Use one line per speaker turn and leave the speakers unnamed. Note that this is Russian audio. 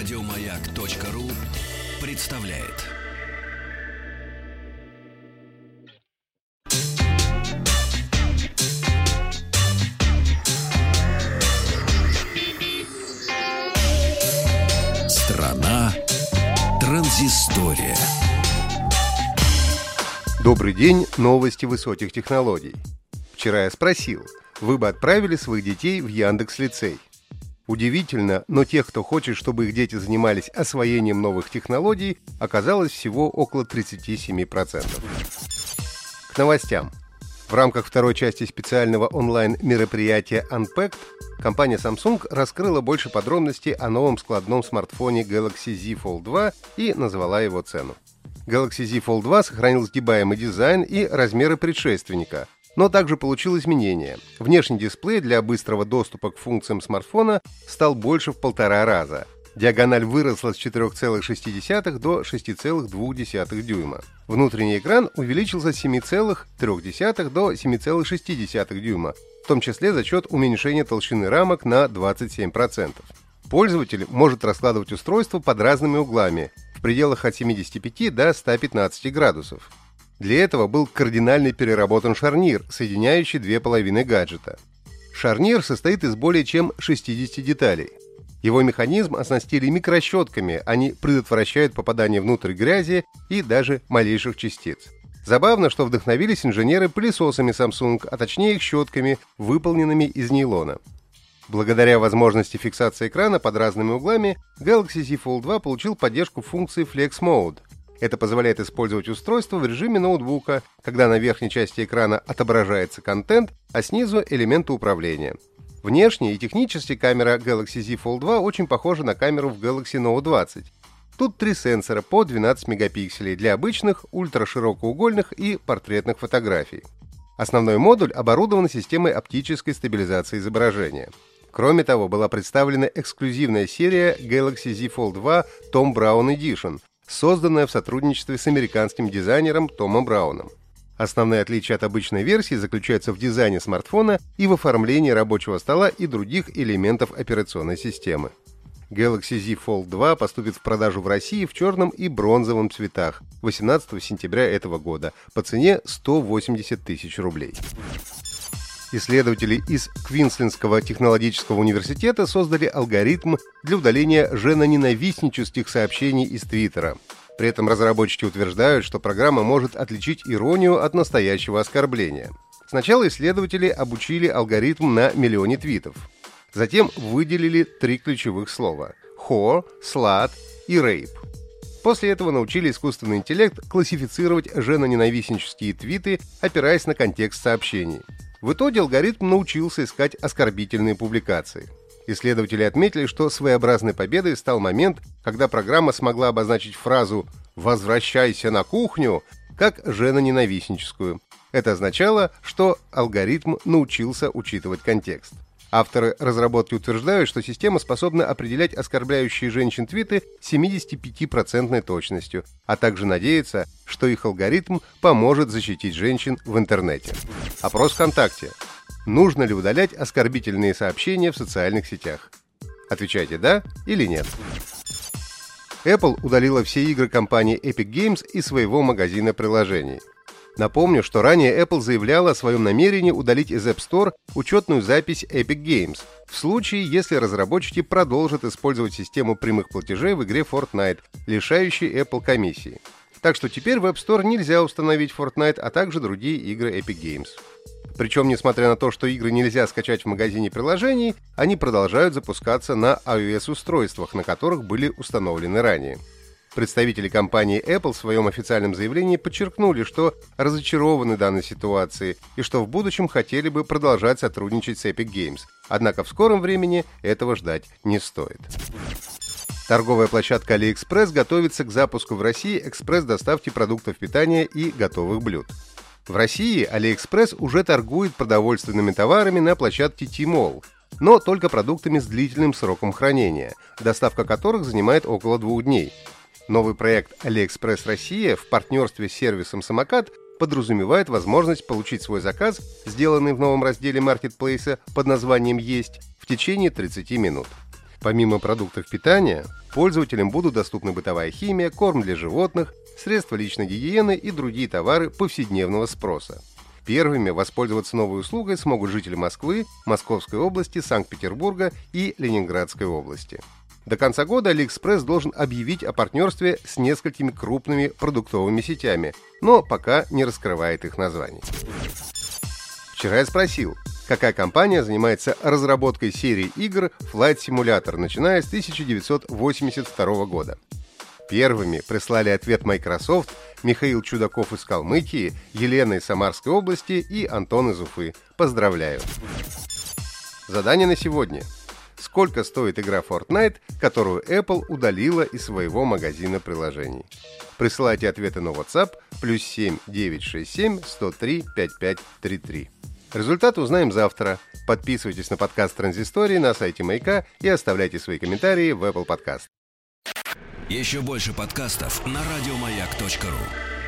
Радиомаяк.ру представляет. Страна транзистория.
Добрый день, новости высоких технологий. Вчера я спросил, вы бы отправили своих детей в Яндекс лицей? Удивительно, но тех, кто хочет, чтобы их дети занимались освоением новых технологий, оказалось всего около 37%. К новостям. В рамках второй части специального онлайн-мероприятия Unpacked компания Samsung раскрыла больше подробностей о новом складном смартфоне Galaxy Z Fold 2 и назвала его цену. Galaxy Z Fold 2 сохранил сгибаемый дизайн и размеры предшественника – но также получил изменения. Внешний дисплей для быстрого доступа к функциям смартфона стал больше в полтора раза. Диагональ выросла с 4,6 до 6,2 дюйма. Внутренний экран увеличился с 7,3 до 7,6 дюйма, в том числе за счет уменьшения толщины рамок на 27%. Пользователь может раскладывать устройство под разными углами, в пределах от 75 до 115 градусов. Для этого был кардинально переработан шарнир, соединяющий две половины гаджета. Шарнир состоит из более чем 60 деталей. Его механизм оснастили микрощетками, они предотвращают попадание внутрь грязи и даже малейших частиц. Забавно, что вдохновились инженеры пылесосами Samsung, а точнее их щетками, выполненными из нейлона. Благодаря возможности фиксации экрана под разными углами, Galaxy Z Fold 2 получил поддержку функции Flex Mode – это позволяет использовать устройство в режиме ноутбука, когда на верхней части экрана отображается контент, а снизу элементы управления. Внешне и технически камера Galaxy Z Fold 2 очень похожа на камеру в Galaxy Note 20. Тут три сенсора по 12 мегапикселей для обычных, ультраширокоугольных и портретных фотографий. Основной модуль оборудован системой оптической стабилизации изображения. Кроме того, была представлена эксклюзивная серия Galaxy Z Fold 2 Tom Brown Edition, созданная в сотрудничестве с американским дизайнером Томом Брауном. Основные отличия от обычной версии заключаются в дизайне смартфона и в оформлении рабочего стола и других элементов операционной системы. Galaxy Z Fold 2 поступит в продажу в России в черном и бронзовом цветах 18 сентября этого года по цене 180 тысяч рублей. Исследователи из Квинслендского технологического университета создали алгоритм для удаления женоненавистнических сообщений из Твиттера. При этом разработчики утверждают, что программа может отличить иронию от настоящего оскорбления. Сначала исследователи обучили алгоритм на миллионе твитов. Затем выделили три ключевых слова – «хо», «слад» и «рейп». После этого научили искусственный интеллект классифицировать женоненавистнические твиты, опираясь на контекст сообщений. В итоге алгоритм научился искать оскорбительные публикации. Исследователи отметили, что своеобразной победой стал момент, когда программа смогла обозначить фразу «возвращайся на кухню» как женоненавистническую. Это означало, что алгоритм научился учитывать контекст. Авторы разработки утверждают, что система способна определять оскорбляющие женщин твиты 75% точностью, а также надеются, что их алгоритм поможет защитить женщин в интернете. Опрос ВКонтакте. Нужно ли удалять оскорбительные сообщения в социальных сетях? Отвечайте «да» или «нет». Apple удалила все игры компании Epic Games из своего магазина приложений. Напомню, что ранее Apple заявляла о своем намерении удалить из App Store учетную запись Epic Games в случае, если разработчики продолжат использовать систему прямых платежей в игре Fortnite, лишающей Apple комиссии. Так что теперь в App Store нельзя установить Fortnite, а также другие игры Epic Games. Причем, несмотря на то, что игры нельзя скачать в магазине приложений, они продолжают запускаться на iOS-устройствах, на которых были установлены ранее. Представители компании Apple в своем официальном заявлении подчеркнули, что разочарованы данной ситуацией и что в будущем хотели бы продолжать сотрудничать с Epic Games. Однако в скором времени этого ждать не стоит. Торговая площадка AliExpress готовится к запуску в России экспресс-доставки продуктов питания и готовых блюд. В России AliExpress уже торгует продовольственными товарами на площадке Tmall, но только продуктами с длительным сроком хранения, доставка которых занимает около двух дней. Новый проект AliExpress Россия в партнерстве с сервисом «Самокат» подразумевает возможность получить свой заказ, сделанный в новом разделе маркетплейса под названием «Есть», в течение 30 минут. Помимо продуктов питания, пользователям будут доступны бытовая химия, корм для животных, средства личной гигиены и другие товары повседневного спроса. Первыми воспользоваться новой услугой смогут жители Москвы, Московской области, Санкт-Петербурга и Ленинградской области. До конца года AliExpress должен объявить о партнерстве с несколькими крупными продуктовыми сетями, но пока не раскрывает их названий. Вчера я спросил, какая компания занимается разработкой серии игр Flight Simulator, начиная с 1982 года. Первыми прислали ответ Microsoft Михаил Чудаков из Калмыкии, Елена из Самарской области и Антон из Уфы. Поздравляю! Задание на сегодня. Сколько стоит игра Fortnite, которую Apple удалила из своего магазина приложений? Присылайте ответы на WhatsApp плюс 7 967 103 5533. Результаты узнаем завтра. Подписывайтесь на подкаст Транзистории на сайте Маяка и оставляйте свои комментарии в Apple Podcast.
Еще больше подкастов на радиомаяк.ру.